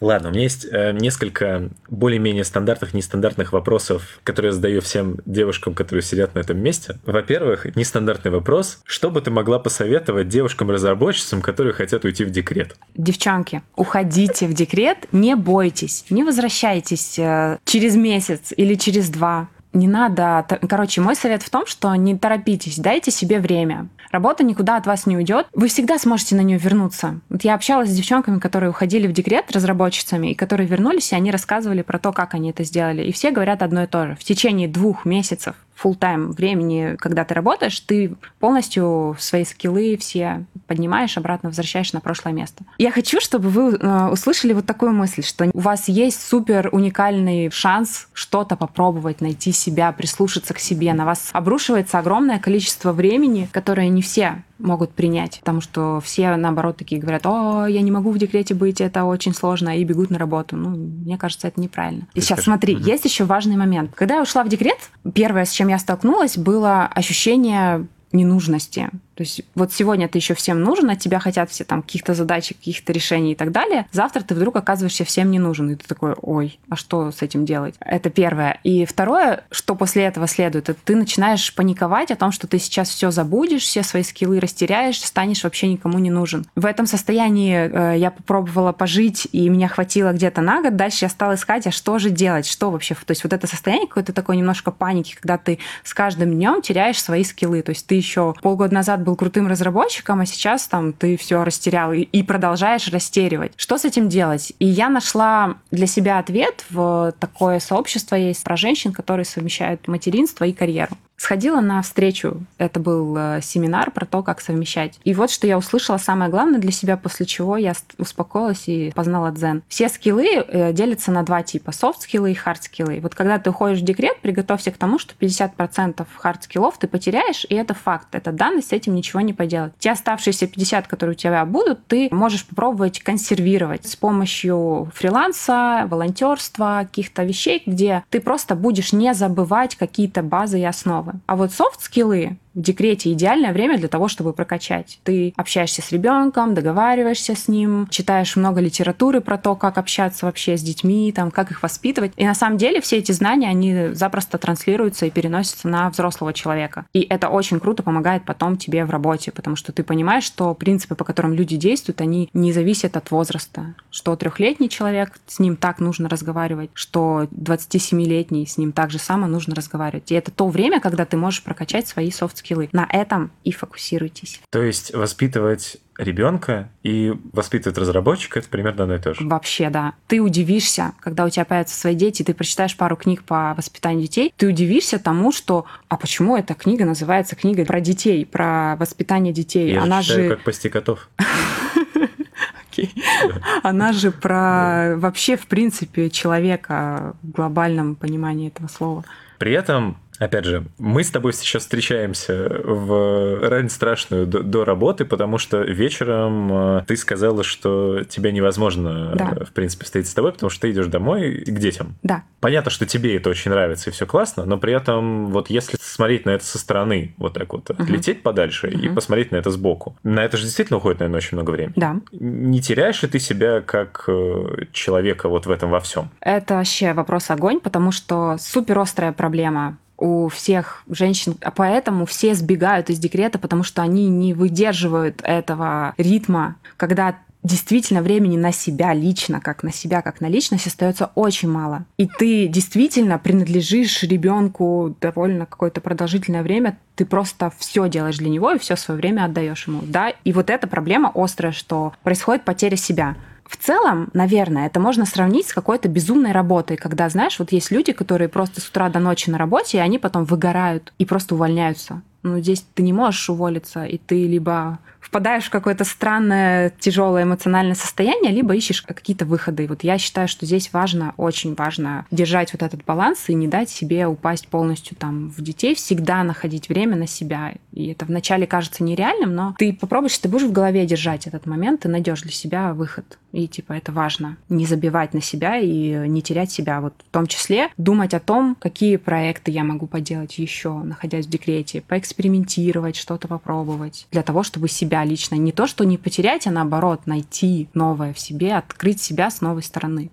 Ладно, у меня есть э, несколько более-менее стандартных, нестандартных вопросов, которые я задаю всем девушкам, которые сидят на этом месте. Во-первых, нестандартный вопрос. Что бы ты могла посоветовать девушкам-разработчицам, которые хотят уйти в декрет? Девчонки, уходите в декрет, не бойтесь, не возвращайтесь э, через месяц или через два не надо... Короче, мой совет в том, что не торопитесь, дайте себе время. Работа никуда от вас не уйдет. Вы всегда сможете на нее вернуться. Вот я общалась с девчонками, которые уходили в декрет разработчицами, и которые вернулись, и они рассказывали про то, как они это сделали. И все говорят одно и то же. В течение двух месяцев full тайм времени, когда ты работаешь, ты полностью свои скиллы все поднимаешь, обратно возвращаешь на прошлое место. Я хочу, чтобы вы э, услышали вот такую мысль, что у вас есть супер уникальный шанс что-то попробовать, найти себя, прислушаться к себе. На вас обрушивается огромное количество времени, которое не все могут принять, потому что все, наоборот, такие говорят, о, я не могу в декрете быть, это очень сложно, и бегут на работу. Ну, мне кажется, это неправильно. И сейчас, смотри, угу. есть еще важный момент. Когда я ушла в декрет, первое, с чем я столкнулась, было ощущение ненужности. То есть вот сегодня ты еще всем нужен, от тебя хотят все там каких-то задач, каких-то решений и так далее. Завтра ты вдруг оказываешься всем не нужен, и ты такой, ой, а что с этим делать? Это первое. И второе, что после этого следует, это ты начинаешь паниковать о том, что ты сейчас все забудешь, все свои скиллы растеряешь, станешь вообще никому не нужен. В этом состоянии э, я попробовала пожить, и меня хватило где-то на год. Дальше я стала искать, а что же делать, что вообще? То есть вот это состояние какое-то такое немножко паники, когда ты с каждым днем теряешь свои скиллы. То есть ты еще полгода назад был был крутым разработчиком, а сейчас там ты все растерял и, продолжаешь растеривать. Что с этим делать? И я нашла для себя ответ в такое сообщество есть про женщин, которые совмещают материнство и карьеру. Сходила на встречу, это был э, семинар про то, как совмещать. И вот что я услышала самое главное для себя, после чего я успокоилась и познала дзен. Все скиллы э, делятся на два типа, софт-скиллы и хард-скиллы. Вот когда ты уходишь в декрет, приготовься к тому, что 50% хард-скиллов ты потеряешь, и это факт, это данность, с этим ничего не поделать. Те оставшиеся 50, которые у тебя будут, ты можешь попробовать консервировать с помощью фриланса, волонтерства, каких-то вещей, где ты просто будешь не забывать какие-то базы и основы. А вот софт-скиллы, в декрете идеальное время для того, чтобы прокачать. Ты общаешься с ребенком, договариваешься с ним, читаешь много литературы про то, как общаться вообще с детьми, там, как их воспитывать. И на самом деле все эти знания, они запросто транслируются и переносятся на взрослого человека. И это очень круто помогает потом тебе в работе, потому что ты понимаешь, что принципы, по которым люди действуют, они не зависят от возраста. Что трехлетний человек, с ним так нужно разговаривать, что 27-летний, с ним так же само нужно разговаривать. И это то время, когда ты можешь прокачать свои софт скиллы. На этом и фокусируйтесь. То есть воспитывать ребенка и воспитывать разработчика это примерно одно и то же. Вообще, да. Ты удивишься, когда у тебя появятся свои дети, ты прочитаешь пару книг по воспитанию детей, ты удивишься тому, что а почему эта книга называется книгой про детей, про воспитание детей? Я Она же, читаю, же... как пасти котов. (laughs) Она же про вообще, в принципе, человека в глобальном понимании этого слова. При этом Опять же, мы с тобой сейчас встречаемся в рань страшную до, до работы, потому что вечером э, ты сказала, что тебя невозможно, да. в принципе, встретить с тобой, потому что ты идешь домой к детям. Да. Понятно, что тебе это очень нравится и все классно, но при этом вот если смотреть на это со стороны, вот так вот, угу. лететь подальше угу. и посмотреть на это сбоку, на это же действительно уходит, наверное, очень много времени. Да. Не теряешь ли ты себя как э, человека вот в этом во всем? Это вообще вопрос огонь, потому что супер острая проблема у всех женщин, а поэтому все сбегают из декрета, потому что они не выдерживают этого ритма, когда действительно времени на себя лично, как на себя, как на личность остается очень мало. И ты действительно принадлежишь ребенку довольно какое-то продолжительное время, ты просто все делаешь для него и все свое время отдаешь ему. Да, и вот эта проблема острая, что происходит потеря себя В целом, наверное, это можно сравнить с какой-то безумной работой, когда, знаешь, вот есть люди, которые просто с утра до ночи на работе, и они потом выгорают и просто увольняются. Ну, здесь ты не можешь уволиться, и ты либо впадаешь в какое-то странное, тяжелое эмоциональное состояние, либо ищешь какие-то выходы. Вот я считаю, что здесь важно, очень важно держать вот этот баланс и не дать себе упасть полностью там в детей, всегда находить время на себя. И это вначале кажется нереальным, но ты попробуешь, ты будешь в голове держать этот момент, и найдешь для себя выход. И типа это важно. Не забивать на себя и не терять себя. Вот в том числе думать о том, какие проекты я могу поделать еще, находясь в декрете, поэкспериментировать, что-то попробовать. Для того, чтобы себя лично не то, что не потерять, а наоборот найти новое в себе, открыть себя с новой стороны.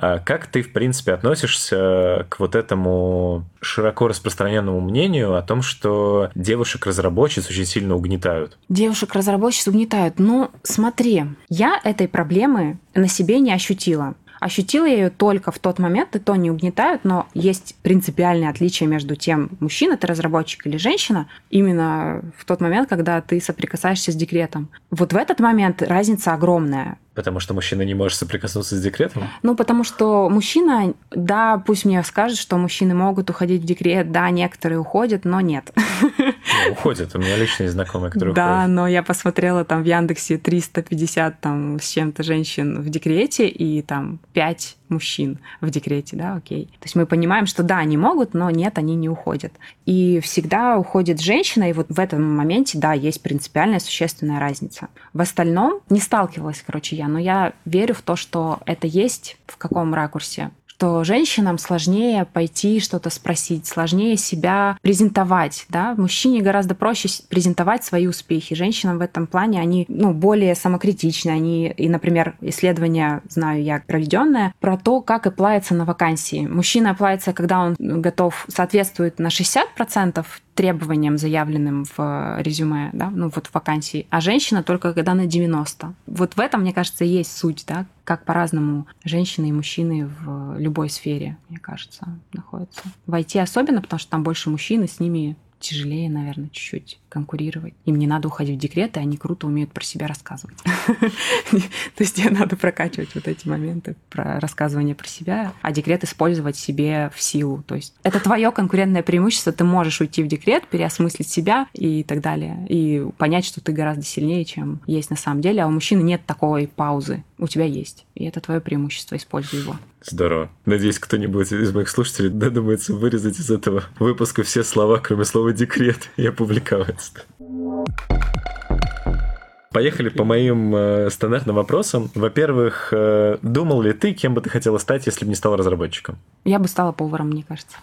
А как ты, в принципе, относишься к вот этому широко распространенному мнению о том, что девушек-разработчиц очень сильно угнетают? Девушек-разработчиц угнетают. Ну, смотри, я этой проблемы на себе не ощутила. Ощутила я ее только в тот момент, и то не угнетают, но есть принципиальное отличие между тем, мужчина ты разработчик или женщина, именно в тот момент, когда ты соприкасаешься с декретом. Вот в этот момент разница огромная. Потому что мужчина не может соприкоснуться с декретом? Ну, потому что мужчина, да, пусть мне скажет, что мужчины могут уходить в декрет, да, некоторые уходят, но нет. (laughs) Уходят, у меня личные знакомые, которые да, уходят. Но я посмотрела там в Яндексе 350 там с чем-то женщин в декрете и там 5 мужчин в декрете, да, окей. То есть мы понимаем, что да, они могут, но нет, они не уходят. И всегда уходит женщина, и вот в этом моменте, да, есть принципиальная существенная разница. В остальном не сталкивалась, короче, я, но я верю в то, что это есть в каком ракурсе что женщинам сложнее пойти что-то спросить, сложнее себя презентовать. Да? Мужчине гораздо проще презентовать свои успехи. Женщинам в этом плане они ну, более самокритичны. Они, и, например, исследование, знаю я, проведенное, про то, как оплается на вакансии. Мужчина оплается, когда он готов, соответствует на 60% требованиям, заявленным в резюме, да, ну вот в вакансии, а женщина только когда на 90. Вот в этом, мне кажется, есть суть, да, как по-разному женщины и мужчины в любой сфере, мне кажется, находятся. В IT особенно, потому что там больше мужчин, и с ними тяжелее, наверное, чуть-чуть конкурировать. Им не надо уходить в декрет, и они круто умеют про себя рассказывать. (laughs) То есть тебе надо прокачивать вот эти моменты про рассказывание про себя, а декрет использовать себе в силу. То есть это твое конкурентное преимущество, ты можешь уйти в декрет, переосмыслить себя и так далее, и понять, что ты гораздо сильнее, чем есть на самом деле, а у мужчины нет такой паузы. У тебя есть, и это твое преимущество, используй его. Здорово. Надеюсь, кто-нибудь из моих слушателей додумается вырезать из этого выпуска все слова, кроме слова «декрет», и опубликовать. Поехали по моим э, стандартным вопросам. Во-первых, э, думал ли ты, кем бы ты хотела стать, если бы не стал разработчиком? Я бы стала поваром, мне кажется.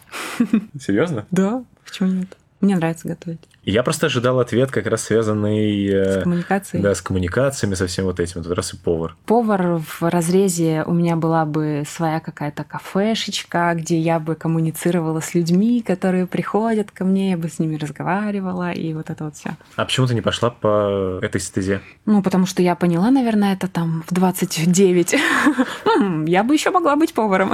Серьезно? Да, почему нет? Мне нравится готовить. Я просто ожидал ответ, как раз связанный... С коммуникацией? Да, с коммуникациями, со всем вот этим. Тут раз и повар. Повар в разрезе у меня была бы своя какая-то кафешечка, где я бы коммуницировала с людьми, которые приходят ко мне, я бы с ними разговаривала, и вот это вот все. А почему ты не пошла по этой стезе? Ну, потому что я поняла, наверное, это там в 29. (laughs) Я бы еще могла быть поваром.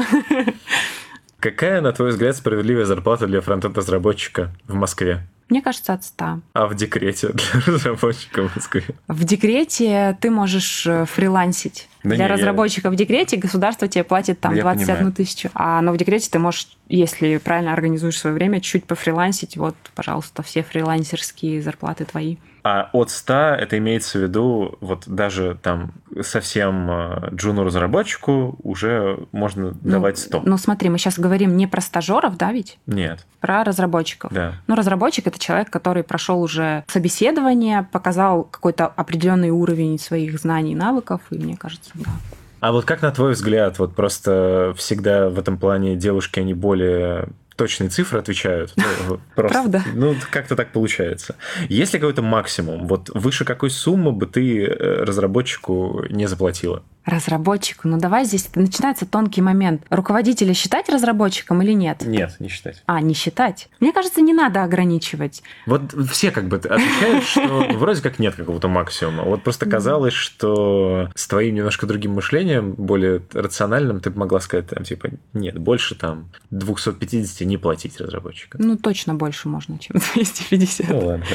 (laughs) Какая, на твой взгляд, справедливая зарплата для фронтенд-разработчика в Москве? Мне кажется, от 100. А в декрете для (laughs) разработчика в Москве? В декрете ты можешь э, фрилансить. Да для не, разработчика я... в декрете государство тебе платит там да 21 тысячу. А но в декрете ты можешь, если правильно организуешь свое время, чуть пофрилансить. Вот, пожалуйста, все фрилансерские зарплаты твои. А от 100 это имеется в виду, вот даже там совсем э, джуну-разработчику уже можно ну, давать 100. Ну смотри, мы сейчас говорим не про стажеров, да ведь? Нет. Про разработчиков. Да. Ну разработчик это человек, который прошел уже собеседование, показал какой-то определенный уровень своих знаний и навыков, и мне кажется, да. А вот как на твой взгляд, вот просто всегда в этом плане девушки, они более точные цифры отвечают. (laughs) Ну, просто, Правда? Ну, как-то так получается. Есть ли какой-то максимум? Вот выше какой суммы бы ты э, разработчику не заплатила? Разработчику. Ну давай здесь начинается тонкий момент. Руководителя считать разработчиком или нет? Нет, не считать. А, не считать. Мне кажется, не надо ограничивать. Вот все как бы отвечают, что (laughs) вроде как нет какого-то максимума. Вот просто казалось, что с твоим немножко другим мышлением, более рациональным, ты бы могла сказать, там, типа, нет, больше там 250 не платить разработчикам. Ну, точно больше можно, чем (laughs) 250. Ну ладно.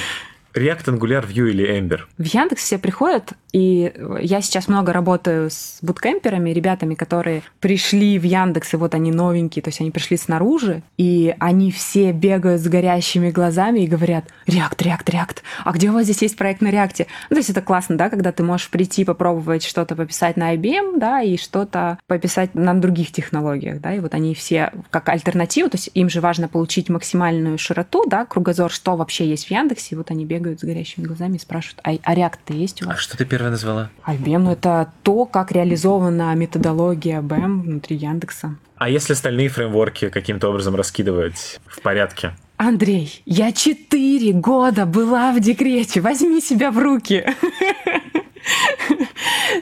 React, Angular, Vue или Ember? В Яндекс все приходят, и я сейчас много работаю с буткемперами, ребятами, которые пришли в Яндекс, и вот они новенькие, то есть они пришли снаружи, и они все бегают с горящими глазами и говорят, React, React, React, а где у вас здесь есть проект на React? Ну, то есть это классно, да, когда ты можешь прийти, попробовать что-то пописать на IBM, да, и что-то пописать на других технологиях, да, и вот они все как альтернативу, то есть им же важно получить максимальную широту, да, кругозор, что вообще есть в Яндексе, и вот они бегают с горящими глазами и спрашивают, а, а React-то есть у вас? А что ты первое назвала? IBM, ну это то, как реализована методология BM внутри Яндекса. А если остальные фреймворки каким-то образом раскидывать в порядке? Андрей, я четыре года была в декрете, возьми себя в руки.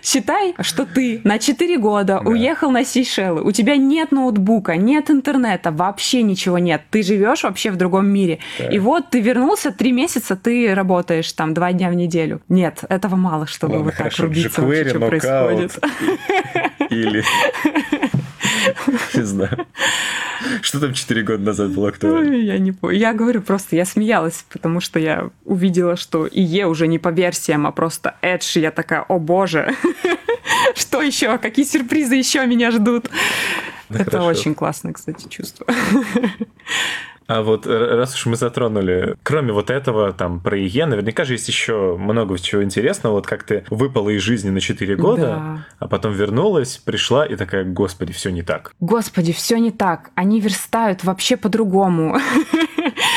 Считай, что ты на 4 года да. уехал на Сейшелы, у тебя нет ноутбука, нет интернета, вообще ничего нет. Ты живешь вообще в другом мире. Да. И вот ты вернулся, три месяца ты работаешь там два дня в неделю. Нет, этого мало, чтобы Ладно, вот хорошо. так рубиться, jQuery, что происходит. Или... (laughs) Не знаю. Что там 4 года назад было актуально? Я не помню. Я говорю просто, я смеялась, потому что я увидела, что ИЕ уже не по версиям, а просто Edge. Я такая, о боже, (laughs) что еще? Какие сюрпризы еще меня ждут? Это очень классное, кстати, чувство. А вот раз уж мы затронули, кроме вот этого, там, про ИЕ, наверняка же есть еще много чего интересного. Вот как ты выпала из жизни на 4 года, да. а потом вернулась, пришла и такая, господи, все не так. Господи, все не так. Они верстают вообще по-другому. (laughs)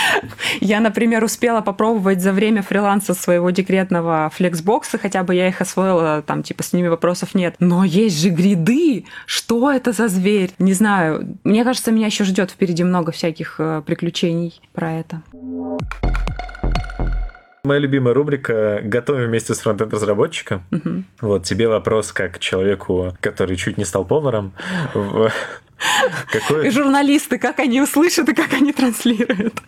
Я, например, успела попробовать за время фриланса своего декретного флексбокса, хотя бы я их освоила, там, типа, с ними вопросов нет. Но есть же гриды! Что это за зверь? Не знаю. Мне кажется, меня еще ждет впереди много всяких э, приключений про это. Моя любимая рубрика «Готовим вместе с фронтенд-разработчиком». Угу. Вот тебе вопрос как человеку, который чуть не стал поваром. Какое... И журналисты, как они услышат и как они транслируют.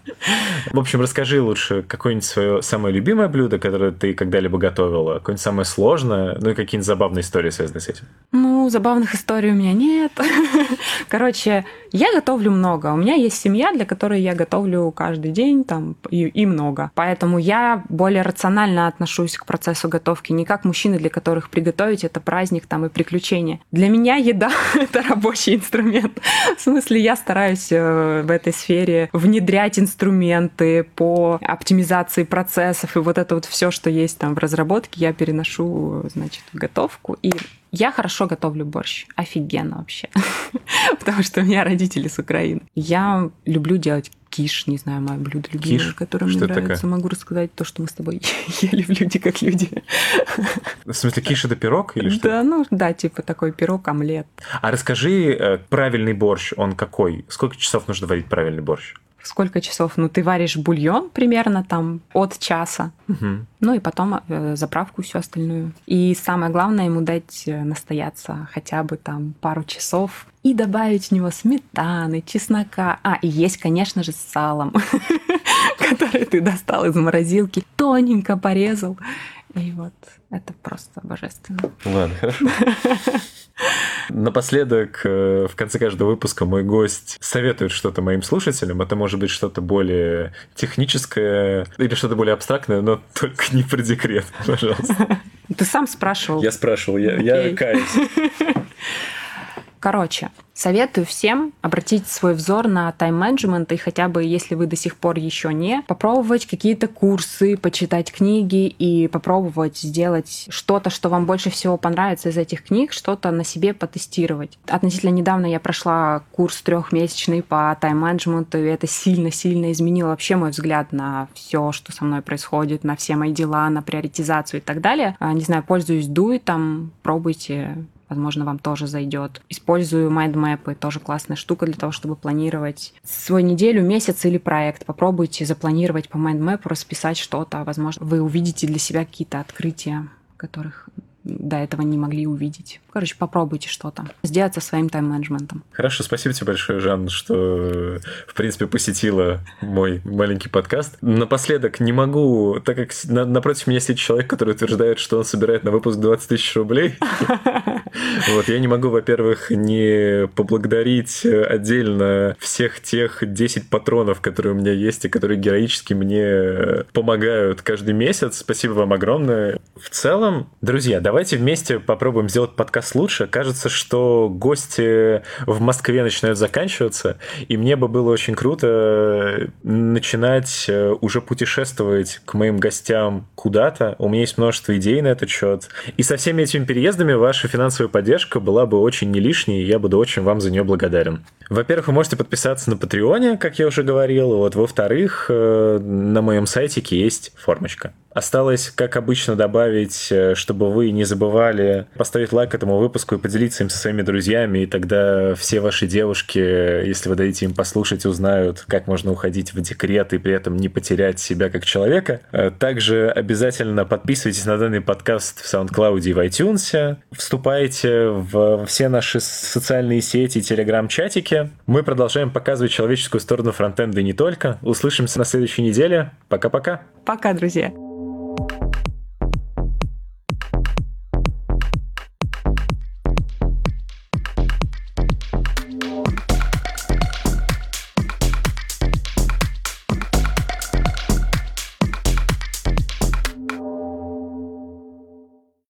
В общем, расскажи лучше какое-нибудь свое самое любимое блюдо, которое ты когда-либо готовила, какое-нибудь самое сложное, ну и какие-нибудь забавные истории связаны с этим. Ну, забавных историй у меня нет. (laughs) Короче, я готовлю много. У меня есть семья, для которой я готовлю каждый день там и, и много. Поэтому я более рационально отношусь к процессу готовки, не как мужчины, для которых приготовить это праздник там и приключения. Для меня еда — (laughs) это рабочий инструмент инструмент. (laughs) В смысле, я стараюсь э, в этой сфере внедрять инструменты по оптимизации процессов, и вот это вот все, что есть там в разработке, я переношу, значит, в готовку. И я хорошо готовлю борщ. Офигенно вообще. (laughs) Потому что у меня родители с Украины. Я люблю делать киш, не знаю, мое блюдо любимое, киш? которое что мне нравится. Такое? Могу рассказать то, что мы с тобой (laughs) ели в «Люди как люди». В смысле, киш это пирог или что? Да, ну да, типа такой пирог, омлет. А расскажи, э, правильный борщ, он какой? Сколько часов нужно варить правильный борщ? сколько часов? Ну, ты варишь бульон примерно там от часа. Угу. Ну и потом э, заправку всю остальную. И самое главное ему дать э, настояться хотя бы там пару часов и добавить в него сметаны, чеснока. А, и есть, конечно же, с салом, (laughs) который ты достал из морозилки, тоненько порезал. И вот это просто божественно. Ладно, хорошо. Напоследок, э, в конце каждого выпуска мой гость советует что-то моим слушателям. Это может быть что-то более техническое или что-то более абстрактное, но (laughs) только не про декрет, пожалуйста. Ты сам спрашивал. Я спрашивал, я, я каюсь. Короче, советую всем обратить свой взор на тайм-менеджмент и хотя бы, если вы до сих пор еще не, попробовать какие-то курсы, почитать книги и попробовать сделать что-то, что вам больше всего понравится из этих книг, что-то на себе потестировать. Относительно недавно я прошла курс трехмесячный по тайм-менеджменту, и это сильно-сильно изменило вообще мой взгляд на все, что со мной происходит, на все мои дела, на приоритизацию и так далее. А, не знаю, пользуюсь дуетом, пробуйте возможно, вам тоже зайдет. Использую майндмэпы, тоже классная штука для того, чтобы планировать свою неделю, месяц или проект. Попробуйте запланировать по майндмэпу, расписать что-то. Возможно, вы увидите для себя какие-то открытия, которых до этого не могли увидеть. Короче, попробуйте что-то. Сделать со своим тайм-менеджментом. Хорошо, спасибо тебе большое, Жан, что, в принципе, посетила мой маленький подкаст. Напоследок не могу, так как напротив меня сидит человек, который утверждает, что он собирает на выпуск 20 тысяч рублей, (laughs) Вот, я не могу, во-первых, не поблагодарить отдельно всех тех 10 патронов, которые у меня есть и которые героически мне помогают каждый месяц. Спасибо вам огромное. В целом, друзья, давайте вместе попробуем сделать подкаст лучше. Кажется, что гости в Москве начинают заканчиваться, и мне бы было очень круто начинать уже путешествовать к моим гостям куда-то. У меня есть множество идей на этот счет. И со всеми этими переездами ваша финансовая поддержка была бы очень не лишней, и я буду очень вам за нее благодарен. Во-первых, вы можете подписаться на Патреоне, как я уже говорил. Вот, во-вторых, э, на моем сайтике есть формочка. Осталось, как обычно, добавить, э, чтобы вы не забывали поставить лайк этому выпуску и поделиться им со своими друзьями, и тогда все ваши девушки, если вы дадите им послушать, узнают, как можно уходить в декрет и при этом не потерять себя как человека. Э, также обязательно подписывайтесь на данный подкаст в SoundCloud и в iTunes. Вступайте в все наши социальные сети и телеграм-чатики. Мы продолжаем показывать человеческую сторону фронтенда и не только. Услышимся на следующей неделе. Пока-пока. Пока, друзья.